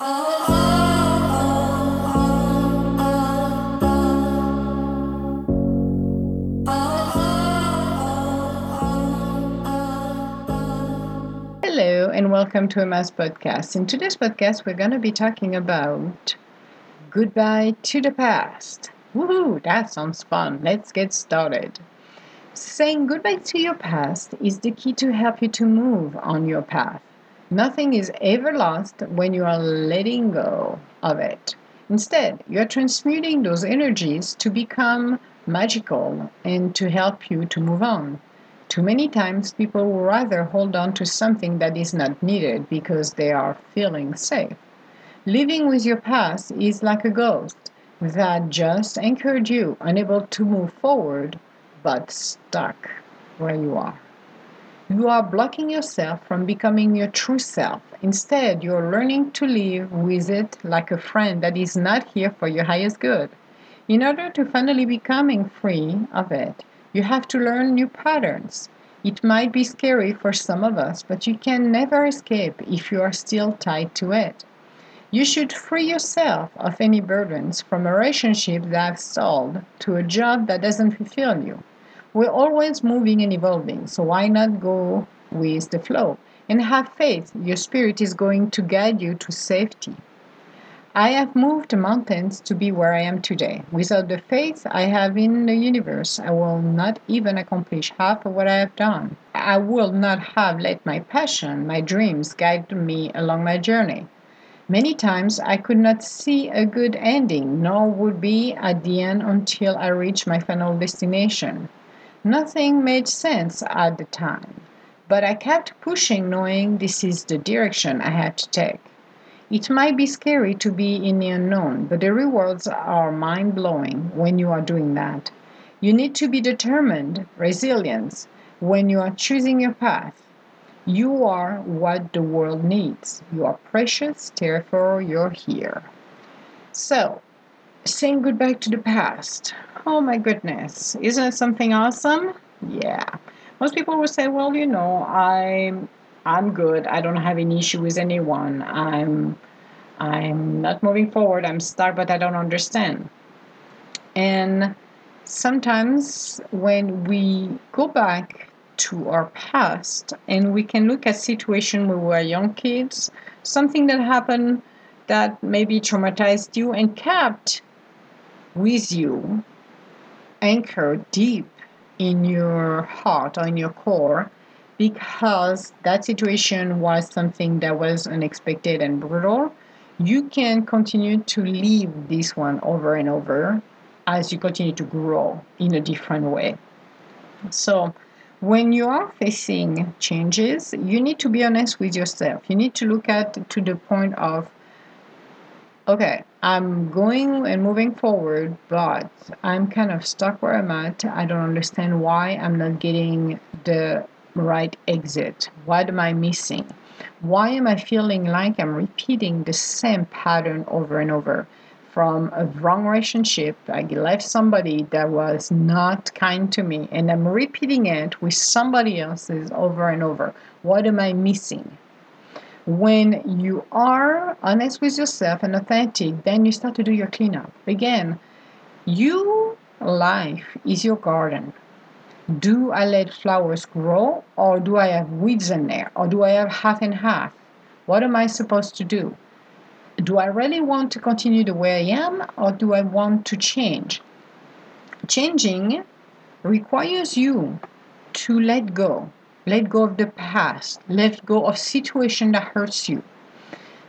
Hello, and welcome to Emma's podcast. In today's podcast, we're going to be talking about goodbye to the past. Woohoo, that sounds fun. Let's get started. Saying goodbye to your past is the key to help you to move on your path. Nothing is ever lost when you are letting go of it. Instead, you are transmuting those energies to become magical and to help you to move on. Too many times, people will rather hold on to something that is not needed because they are feeling safe. Living with your past is like a ghost that just anchored you, unable to move forward, but stuck where you are. You are blocking yourself from becoming your true self. Instead, you're learning to live with it like a friend that is not here for your highest good. In order to finally becoming free of it, you have to learn new patterns. It might be scary for some of us, but you can never escape if you are still tied to it. You should free yourself of any burdens from a relationship that's stalled to a job that doesn't fulfill you. We're always moving and evolving, so why not go with the flow and have faith your spirit is going to guide you to safety? I have moved mountains to be where I am today. Without the faith I have in the universe, I will not even accomplish half of what I have done. I will not have let my passion, my dreams guide me along my journey. Many times I could not see a good ending, nor would be at the end until I reached my final destination. Nothing made sense at the time, but I kept pushing, knowing this is the direction I had to take. It might be scary to be in the unknown, but the rewards are mind blowing when you are doing that. You need to be determined, resilient, when you are choosing your path. You are what the world needs. You are precious, therefore, you're here. So, saying goodbye to the past. Oh my goodness, isn't it something awesome? Yeah. Most people will say, well, you know, I'm I'm good. I don't have any issue with anyone. I'm I'm not moving forward. I'm stuck, but I don't understand. And sometimes when we go back to our past and we can look at situation when we were young kids, something that happened that maybe traumatized you and kept with you anchored deep in your heart or in your core because that situation was something that was unexpected and brutal, you can continue to live this one over and over as you continue to grow in a different way. So, when you are facing changes, you need to be honest with yourself. You need to look at to the point of okay, I'm going and moving forward, but I'm kind of stuck where I'm at. I don't understand why I'm not getting the right exit? What am I missing? Why am I feeling like I'm repeating the same pattern over and over? From a wrong relationship, I left somebody that was not kind to me, and I'm repeating it with somebody else's over and over. What am I missing? When you are honest with yourself and authentic, then you start to do your cleanup. Again, you life is your garden do I let flowers grow or do I have weeds in there or do I have half and half? What am I supposed to do? Do I really want to continue the way I am or do I want to change? Changing requires you to let go. Let go of the past. Let go of situation that hurts you.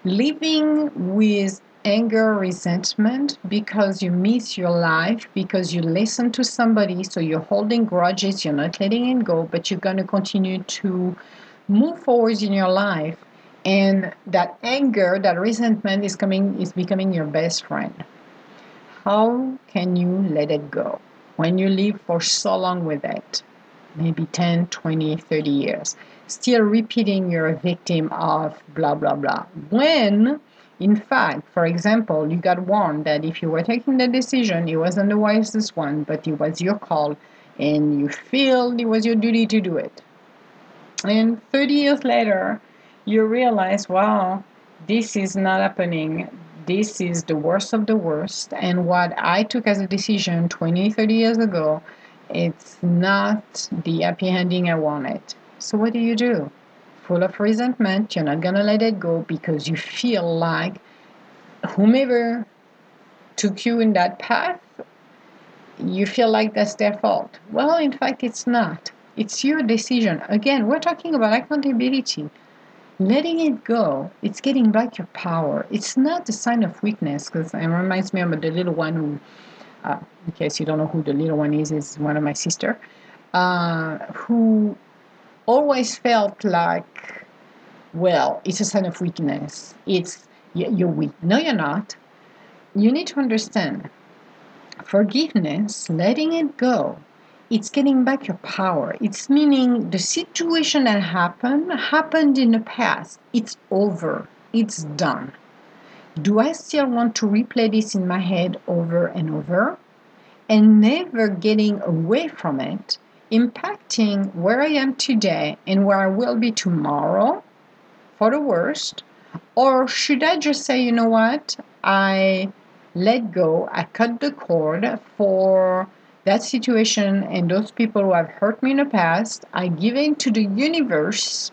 Living with anger, resentment because you miss your life, because you listen to somebody, so you're holding grudges, you're not letting it go, but you're going to continue to move forward in your life. And that anger, that resentment is coming is becoming your best friend. How can you let it go when you live for so long with it? Maybe 10, 20, 30 years. Still repeating you're a victim of blah, blah, blah. When in fact, for example, you got warned that if you were taking the decision, it wasn't the wisest one, but it was your call, and you feel it was your duty to do it. And 30 years later, you realize, wow, this is not happening. This is the worst of the worst. And what I took as a decision 20, 30 years ago, it's not the happy ending I wanted. So what do you do? Full of resentment, you're not going to let it go because you feel like whomever took you in that path, you feel like that's their fault. Well, in fact, it's not. It's your decision. Again, we're talking about accountability. Letting it go, it's getting back your power. It's not a sign of weakness because it reminds me of the little one who, uh, in case you don't know who the little one is, is one of my sister, uh, who always felt like, well, it's a sign of weakness. It's you're weak. No, you're not. You need to understand forgiveness, letting it go, it's getting back your power. It's meaning the situation that happened happened in the past. It's over. It's done. Do I still want to replay this in my head over and over and never getting away from it, impacting where I am today and where I will be tomorrow for the worst? Or should I just say, you know what? I let go, I cut the cord for that situation and those people who have hurt me in the past, I give it to the universe.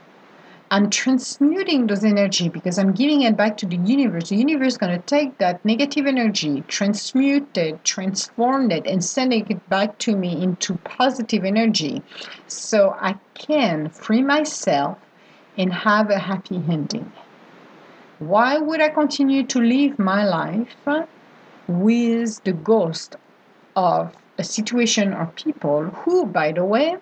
I'm transmuting those energy because I'm giving it back to the universe. The universe is going to take that negative energy, transmute it, transform it, and sending it back to me into positive energy so I can free myself and have a happy ending. Why would I continue to live my life with the ghost of a situation or people who, by the way,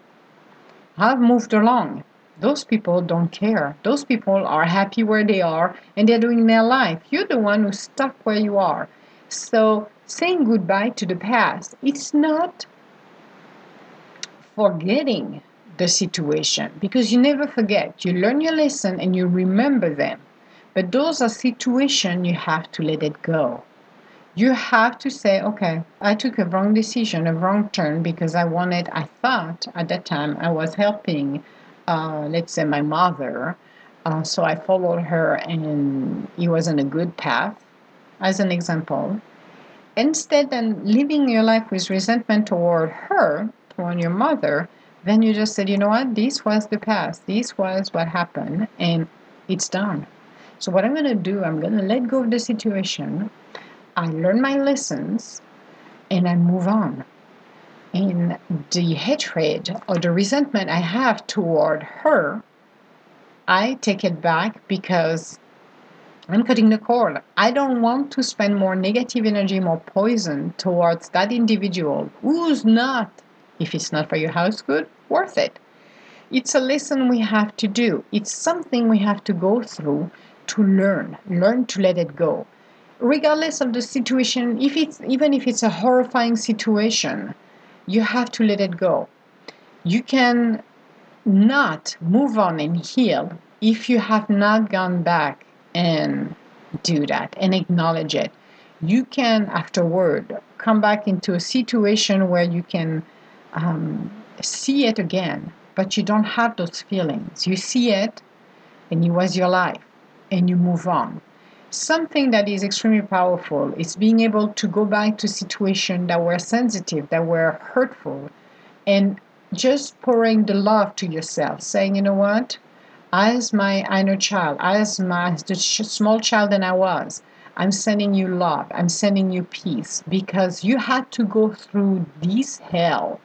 have moved along. Those people don't care. Those people are happy where they are and they're doing their life. You're the one who's stuck where you are. So, saying goodbye to the past, it's not forgetting the situation because you never forget. You learn your lesson and you remember them. But those are situations you have to let it go you have to say, okay, I took a wrong decision, a wrong turn because I wanted, I thought at that time I was helping, uh, let's say, my mother. Uh, so I followed her and it wasn't a good path, as an example. Instead than living your life with resentment toward her, toward your mother, then you just said, you know what, this was the past, this was what happened, and it's done. So, what I'm going to do, I'm going to let go of the situation I learn my lessons and I move on. And the hatred or the resentment I have toward her, I take it back because I'm cutting the cord. I don't want to spend more negative energy, more poison towards that individual who's not, if it's not for your house good, worth it. It's a lesson we have to do. It's something we have to go through to learn, learn to let it go regardless of the situation, if it's even if it's a horrifying situation, you have to let it go. You can not move on and heal if you have not gone back and do that and acknowledge it. You can afterward come back into a situation where you can um, see it again, but you don't have those feelings. You see it, and it was your life, and you move on something that is extremely powerful is being able to go back to situations that were sensitive, that were hurtful, and just pouring the love to yourself, saying, you know what, as my inner child, as my the small child that I was, I'm sending you love. I'm sending you peace because you had to go through this hell.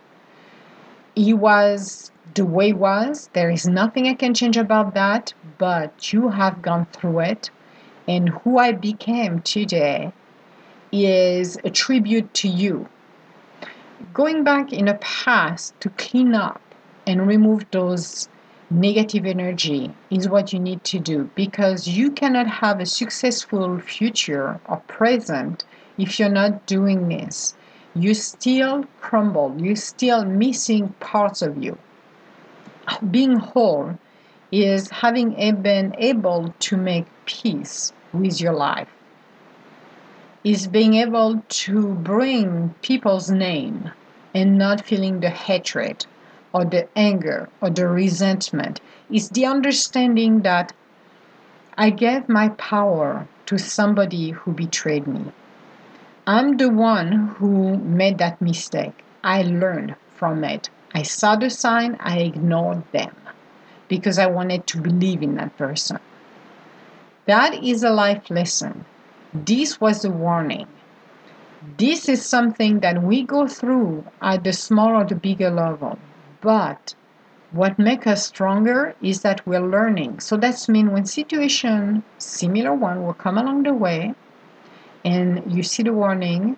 It was the way it was. There is nothing I can change about that, but you have gone through it and who I became today is a tribute to you. Going back in the past to clean up and remove those negative energy is what you need to do because you cannot have a successful future or present if you're not doing this. You still crumble, you're still missing parts of you. Being whole is having been able to make peace with your life is being able to bring people's name and not feeling the hatred or the anger or the resentment is the understanding that I gave my power to somebody who betrayed me. I'm the one who made that mistake. I learned from it. I saw the sign, I ignored them because I wanted to believe in that person. That is a life lesson. This was a warning. This is something that we go through at the small or the bigger level. But what makes us stronger is that we're learning. So that's mean when situation similar one will come along the way and you see the warning,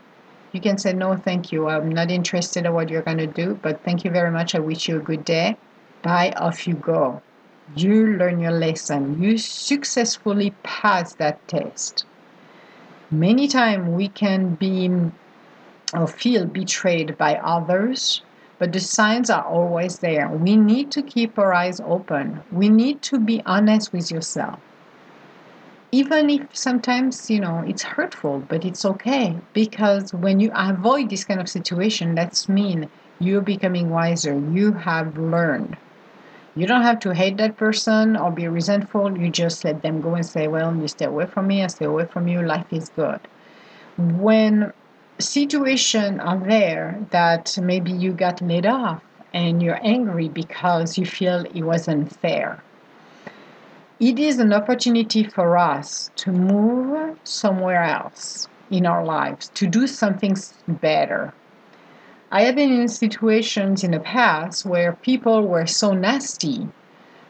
you can say no thank you. I'm not interested in what you're gonna do, but thank you very much. I wish you a good day. Bye off you go. You learn your lesson. You successfully pass that test. Many times we can be or feel betrayed by others but the signs are always there. We need to keep our eyes open. We need to be honest with yourself. Even if sometimes you know it's hurtful but it's okay because when you avoid this kind of situation that's mean you're becoming wiser. You have learned you don't have to hate that person or be resentful. You just let them go and say, well, you stay away from me, I stay away from you, life is good. When situations are there that maybe you got laid off and you're angry because you feel it wasn't fair, it is an opportunity for us to move somewhere else in our lives, to do something better, I have been in situations in the past where people were so nasty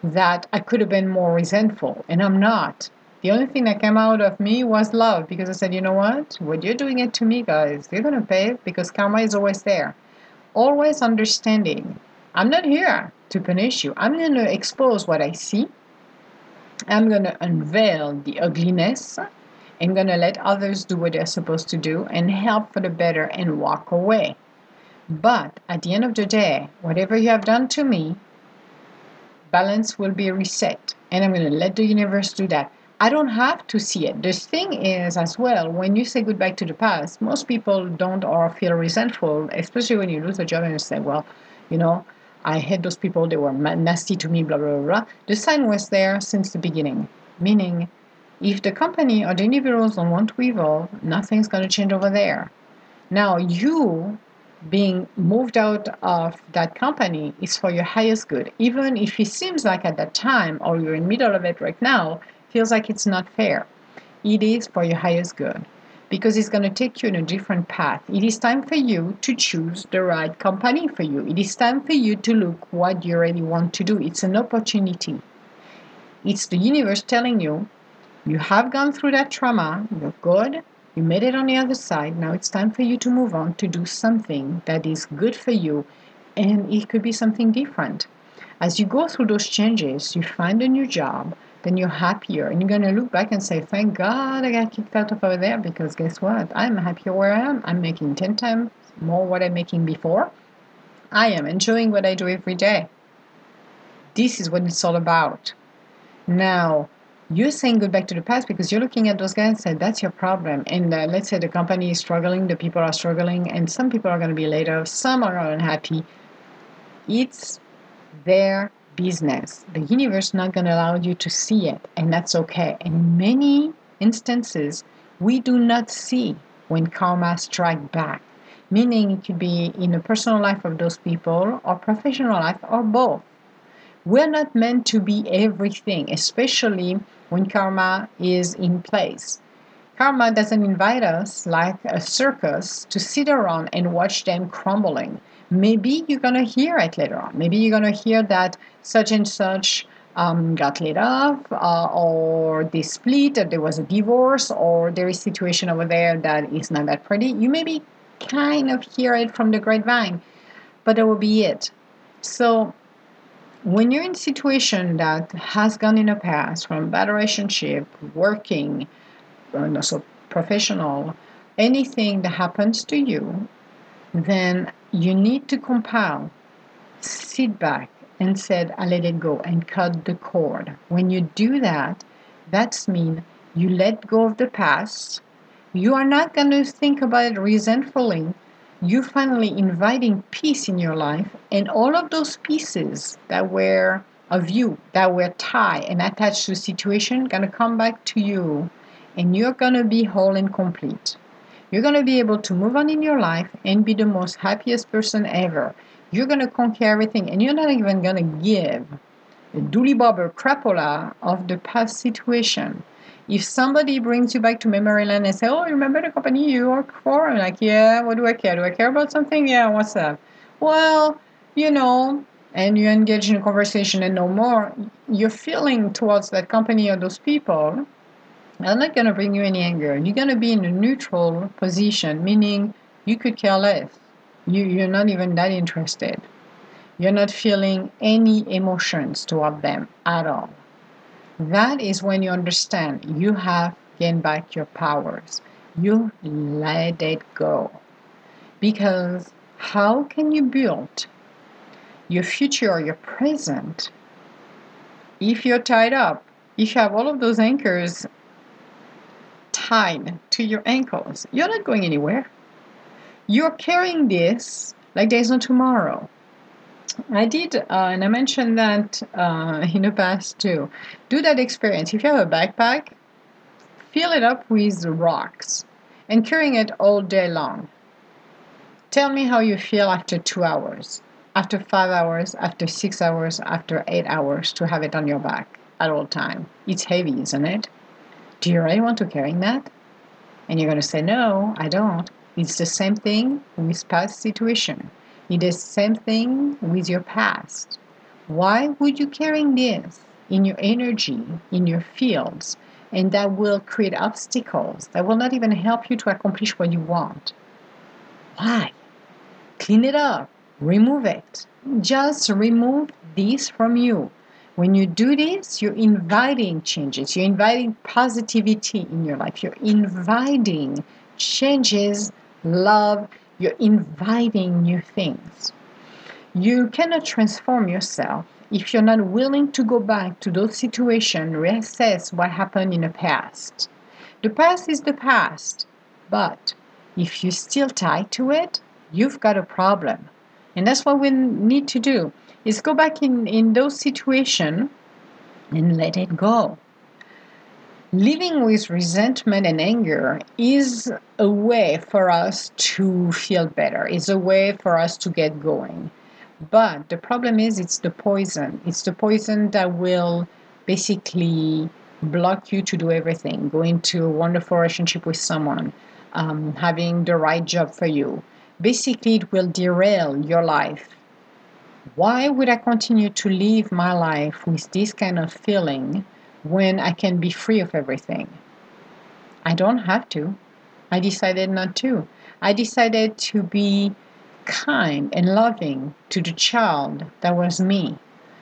that I could have been more resentful, and I'm not. The only thing that came out of me was love because I said, you know what? What you're doing it to me, guys, you're going to pay because karma is always there. Always understanding. I'm not here to punish you. I'm going to expose what I see. I'm going to unveil the ugliness. I'm going to let others do what they're supposed to do and help for the better and walk away. But at the end of the day, whatever you have done to me, balance will be reset. And I'm going to let the universe do that. I don't have to see it. The thing is, as well, when you say goodbye to the past, most people don't or feel resentful, especially when you lose a job and you say, well, you know, I hate those people, they were nasty to me, blah, blah, blah, blah. The sign was there since the beginning, meaning if the company or the individuals don't want to evolve, nothing's going to change over there. Now, you being moved out of that company is for your highest good. Even if it seems like at that time or you're in the middle of it right now feels like it's not fair. It is for your highest good because it's going to take you in a different path. It is time for you to choose the right company for you. It is time for you to look what you really want to do. It's an opportunity. It's the universe telling you you have gone through that trauma. You're good you made it on the other side. Now it's time for you to move on to do something that is good for you. And it could be something different. As you go through those changes, you find a new job, then you're happier. And you're going to look back and say, thank God I got kicked out of over there because guess what? I'm happier where I am. I'm making 10 times more what I'm making before. I am enjoying what I do every day. This is what it's all about. Now, you're saying good back to the past because you're looking at those guys and said that's your problem. And uh, let's say the company is struggling the people are struggling and some people are going to be laid off some are unhappy. It's their business. The universe is not going to allow you to see it and that's okay. In many instances we do not see when karma strike back meaning it could be in the personal life of those people or professional life or both we're not meant to be everything, especially when karma is in place. Karma doesn't invite us like a circus to sit around and watch them crumbling. Maybe you're going to hear it later on. Maybe you're going to hear that such and such um, got laid off, uh, or they split, or there was a divorce, or there is a situation over there that is not that pretty. You maybe kind of hear it from the grapevine, but that will be it. So when you're in a situation that has gone in the past from bad relationship working and also professional anything that happens to you then you need to compile sit back and said i let it go and cut the cord. When you do that that's mean you let go of the past. You are not going to think about it resentfully you finally inviting peace in your life and all of those pieces that were of you that were tied and attached to a situation gonna come back to you and you're gonna be whole and complete. You're gonna be able to move on in your life and be the most happiest person ever. You're gonna conquer everything and you're not even gonna give a dooley bobber crapola of the past situation. If somebody brings you back to memory lane and say, Oh, remember the company you work for? I'm like, Yeah, what do I care? Do I care about something? Yeah, what's up? Well, you know, and you engage in a conversation and no more, your feeling towards that company or those people are not going to bring you any anger. You're going to be in a neutral position, meaning you could care less. You, you're not even that interested. You're not feeling any emotions toward them at all. That is when you understand you have gained back your powers. You let it go. Because how can you build your future or your present if you're tied up? If you have all of those anchors tied to your ankles, you're not going anywhere. You're carrying this like there's no tomorrow. I did, uh, and I mentioned that uh, in the past too. Do that experience. If you have a backpack, fill it up with rocks and carrying it all day long. Tell me how you feel after two hours, after five hours, after six hours, after eight hours to have it on your back at all time. It's heavy, isn't it? Do you really want to carry that? And you're going to say, no, I don't. It's the same thing with past situation. It is the same thing with your past. Why would you carry this in your energy, in your fields, and that will create obstacles that will not even help you to accomplish what you want? Why? Clean it up, remove it. Just remove this from you. When you do this, you're inviting changes, you're inviting positivity in your life, you're inviting changes, love, you're inviting new things. You cannot transform yourself if you're not willing to go back to those situations, reassess what happened in the past. The past is the past, but if you're still tied to it, you've got a problem. And that's what we need to do is go back in, in those situations and let it go. Living with resentment and anger is a way for us to feel better, it's a way for us to get going. But the problem is, it's the poison. It's the poison that will basically block you to do everything, go into a wonderful relationship with someone, um, having the right job for you. Basically, it will derail your life. Why would I continue to live my life with this kind of feeling when I can be free of everything. I don't have to. I decided not to. I decided to be kind and loving to the child that was me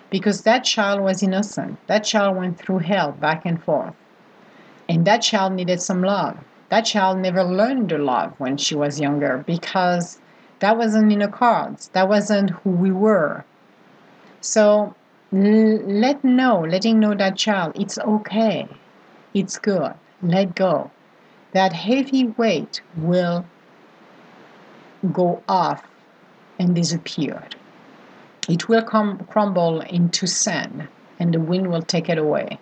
because that child was innocent. That child went through hell back and forth. And that child needed some love. That child never learned the love when she was younger because that wasn't in the cards. That wasn't who we were. So let know, letting know that child, it's okay, it's good, let go. That heavy weight will go off and disappear. It will come crumble into sand and the wind will take it away.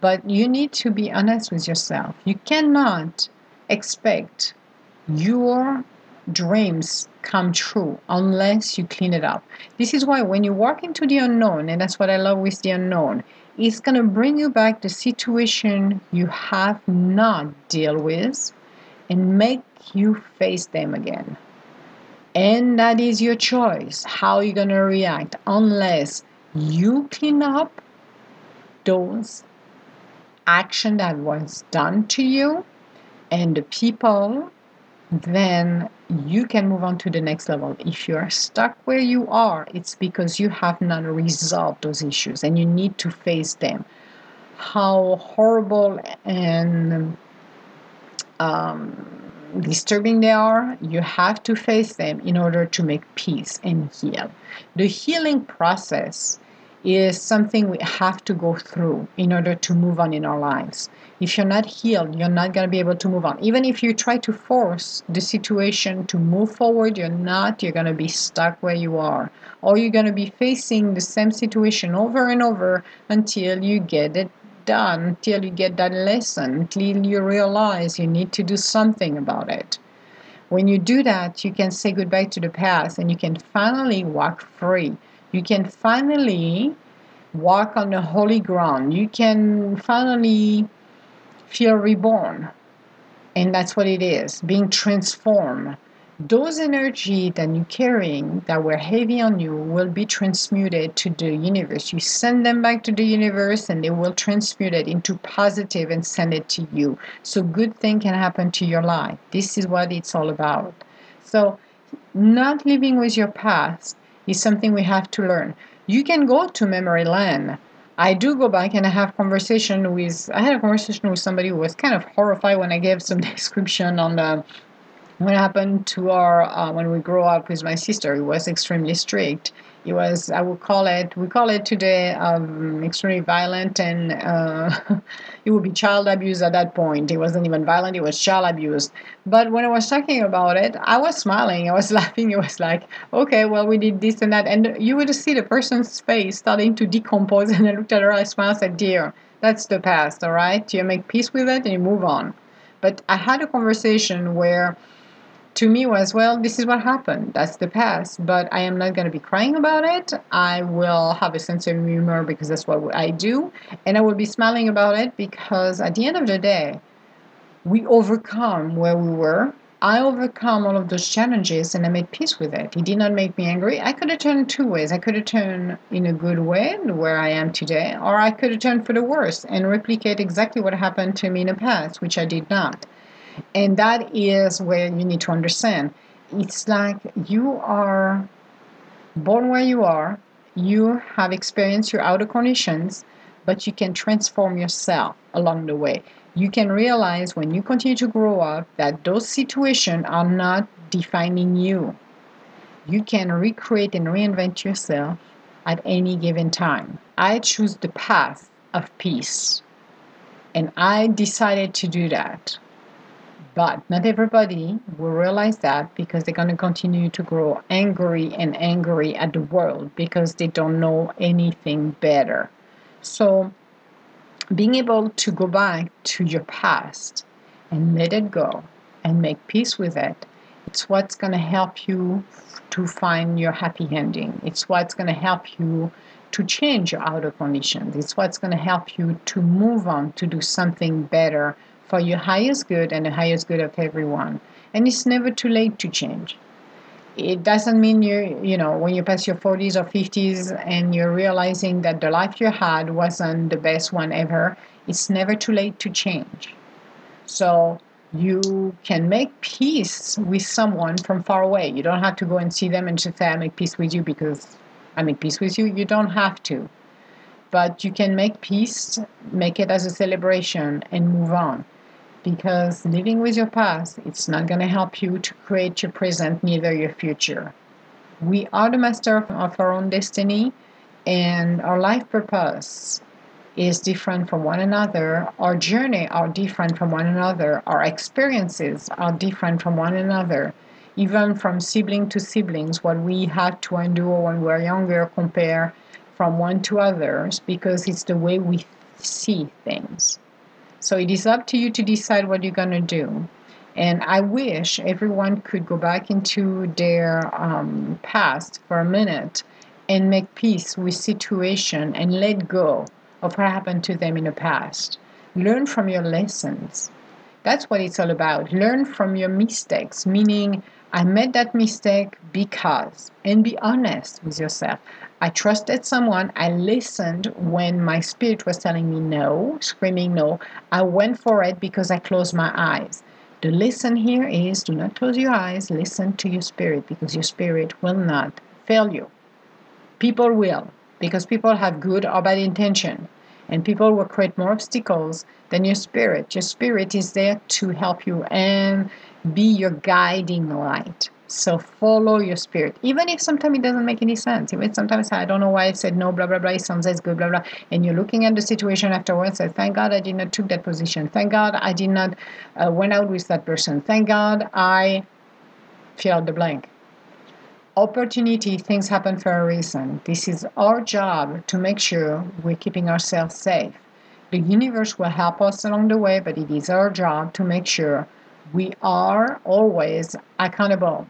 But you need to be honest with yourself. You cannot expect your dreams come true unless you clean it up. This is why when you walk into the unknown, and that's what I love with the unknown, it's going to bring you back the situation you have not dealt with and make you face them again. And that is your choice how you're going to react unless you clean up those action that was done to you and the people then you can move on to the next level. If you are stuck where you are, it's because you have not resolved those issues and you need to face them. How horrible and um, disturbing they are, you have to face them in order to make peace and heal. The healing process is something we have to go through in order to move on in our lives. If you're not healed, you're not going to be able to move on. Even if you try to force the situation to move forward, you're not. You're going to be stuck where you are. Or you're going to be facing the same situation over and over until you get it done, until you get that lesson, until you realize you need to do something about it. When you do that, you can say goodbye to the past and you can finally walk free you can finally walk on the holy ground. You can finally feel reborn. And that's what it is being transformed. Those energy that you're carrying that were heavy on you will be transmuted to the universe. You send them back to the universe and they will transmute it into positive and send it to you. So good thing can happen to your life. This is what it's all about. So not living with your past is something we have to learn. You can go to memory lane. I do go back and I have conversation with. I had a conversation with somebody who was kind of horrified when I gave some description on the what happened to our uh, when we grew up with my sister. It was extremely strict it was I would call it we call it today um, extremely violent and uh, it would be child abuse at that point. It wasn't even violent; it was child abuse. But when I was talking about it, I was smiling. I was laughing. It was like, okay, well, we did this and that, and you would see the person's face starting to decompose. And I looked at her, I smiled, I said, "Dear, that's the past. All right, you make peace with it and you move on." But I had a conversation where to me was, well, this is what happened. That's the past. But I am not going to be crying about it. I will have a sense of humor because that's what I do. And I will be smiling about it because at the end of the day, we overcome where we were. I overcome all of those challenges and I made peace with it. It did not make me angry. I could have turned two ways. I could have turned in a good way, where I am today, or I could have turned for the worse and replicate exactly what happened to me in the past, which I did not. And that is where you need to understand. It's like you are born where you are, you have experienced your outer conditions, but you can transform yourself along the way. You can realize when you continue to grow up that those situations are not defining you. You can recreate and reinvent yourself at any given time. I choose the path of peace, and I decided to do that. But not everybody will realize that because they're going to continue to grow angry and angry at the world because they don't know anything better. So, being able to go back to your past and let it go and make peace with it, it's what's going to help you to find your happy ending. It's what's going to help you to change your outer conditions. It's what's going to help you to move on to do something better for your highest good and the highest good of everyone. And it's never too late to change. It doesn't mean you, you know, when you pass your 40s or 50s and you're realizing that the life you had wasn't the best one ever, it's never too late to change. So you can make peace with someone from far away. You don't have to go and see them and just say, I make peace with you because I make peace with you. You don't have to. But you can make peace, make it as a celebration, and move on because living with your past it's not going to help you to create your present neither your future. We are the master of our own destiny and our life purpose is different from one another. Our journey are different from one another. Our experiences are different from one another. Even from sibling to siblings what we had to endure when we were younger compare from one to others because it's the way we see things so it is up to you to decide what you're going to do. And I wish everyone could go back into their um, past for a minute and make peace with situation and let go of what happened to them in the past. Learn from your lessons. That's what it's all about. Learn from your mistakes, meaning I made that mistake because, and be honest with yourself. I trusted someone. I listened when my spirit was telling me no, screaming no. I went for it because I closed my eyes. The lesson here is do not close your eyes, listen to your spirit because your spirit will not fail you. People will because people have good or bad intention and people will create more obstacles than your spirit. Your spirit is there to help you and be your guiding light. So follow your spirit, even if sometimes it doesn't make any sense. Even sometimes I don't know why I said no, blah blah blah. It sounds as good, blah blah. And you're looking at the situation afterwards. And thank God I did not took that position. Thank God I did not uh, went out with that person. Thank God I fill out the blank. Opportunity, things happen for a reason. This is our job to make sure we're keeping ourselves safe. The universe will help us along the way, but it is our job to make sure we are always accountable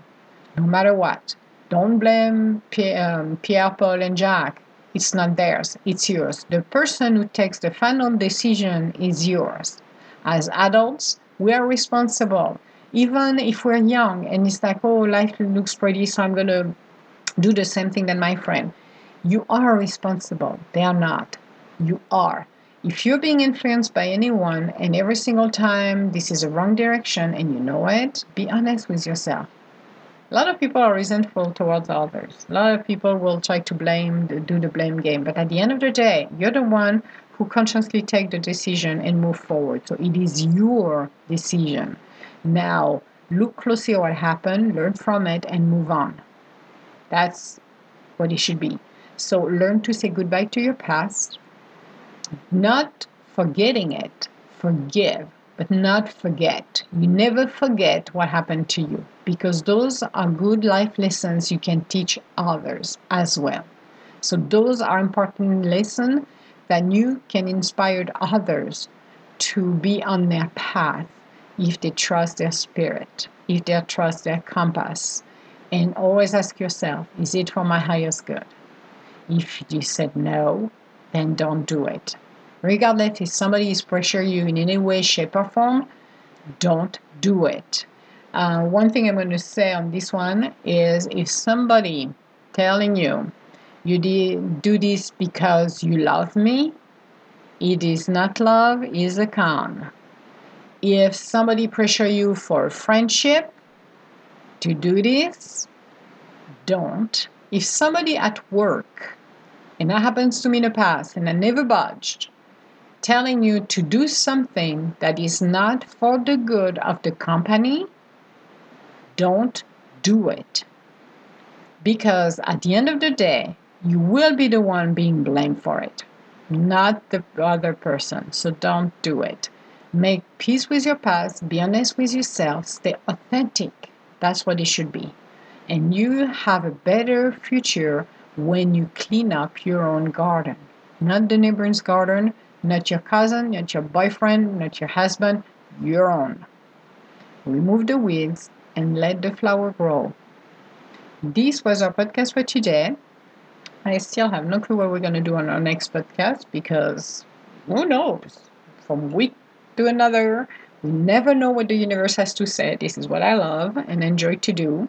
no matter what. Don't blame Pierre, um, Paul, and Jack. It's not theirs, it's yours. The person who takes the final decision is yours. As adults, we are responsible. Even if we're young and it's like, oh, life looks pretty, so I'm going to do the same thing than my friend. You are responsible. They are not. You are. If you're being influenced by anyone and every single time this is a wrong direction and you know it, be honest with yourself. A lot of people are resentful towards others. A lot of people will try to blame, do the blame game. But at the end of the day, you're the one who consciously take the decision and move forward. So it is your decision. Now, look closely at what happened, learn from it, and move on. That's what it should be. So learn to say goodbye to your past, not forgetting it, forgive but not forget. You never forget what happened to you because those are good life lessons you can teach others as well. So those are important lessons that you can inspire others to be on their path if they trust their spirit, if they trust their compass. And always ask yourself, is it for my highest good? If you said no, then don't do it regardless if somebody is pressure you in any way, shape, or form, don't do it. Uh, one thing I'm going to say on this one is if somebody telling you you did do this because you love me, it is not love, is a con. If somebody pressure you for friendship to do this, don't. If somebody at work, and that happens to me in the past, and I never budged, telling you to do something that is not for the good of the company, don't do it. Because at the end of the day, you will be the one being blamed for it, not the other person. So don't do it. Make peace with your past, be honest with yourself, stay authentic. That's what it should be. And you have a better future when you clean up your own garden, not the neighbor's garden, not your cousin, not your boyfriend, not your husband, your own. Remove the weeds and let the flower grow. This was our podcast for today. I still have no clue what we're going to do on our next podcast because who knows? From week to another, we never know what the universe has to say. This is what I love and enjoy to do.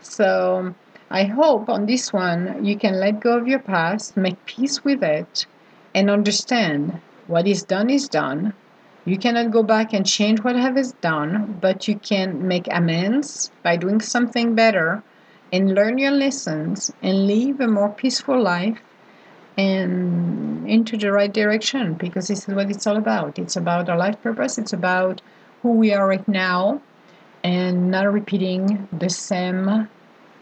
So I hope on this one you can let go of your past, make peace with it, and understand what is done is done. You cannot go back and change what has done, but you can make amends by doing something better and learn your lessons and live a more peaceful life and into the right direction because this is what it's all about. It's about our life purpose, it's about who we are right now and not repeating the same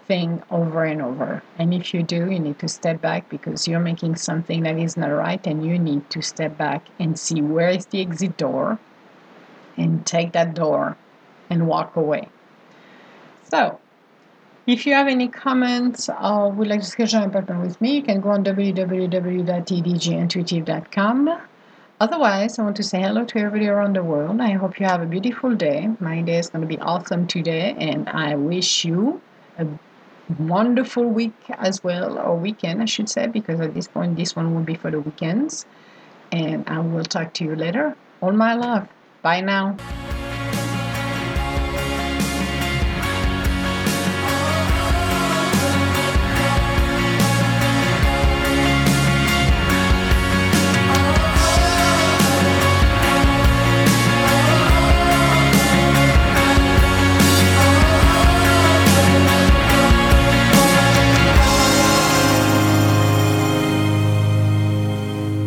thing over and over. And if you do, you need to step back because you're making something that is not right, and you need to step back and see where is the exit door and take that door and walk away. So, if you have any comments uh, or would like to schedule an appointment with me, you can go on www.tdgintuitive.com. Otherwise, I want to say hello to everybody around the world. I hope you have a beautiful day. My day is going to be awesome today, and I wish you a wonderful week as well, or weekend, I should say, because at this point, this one will be for the weekends. And I will talk to you later. All my love. Bye now.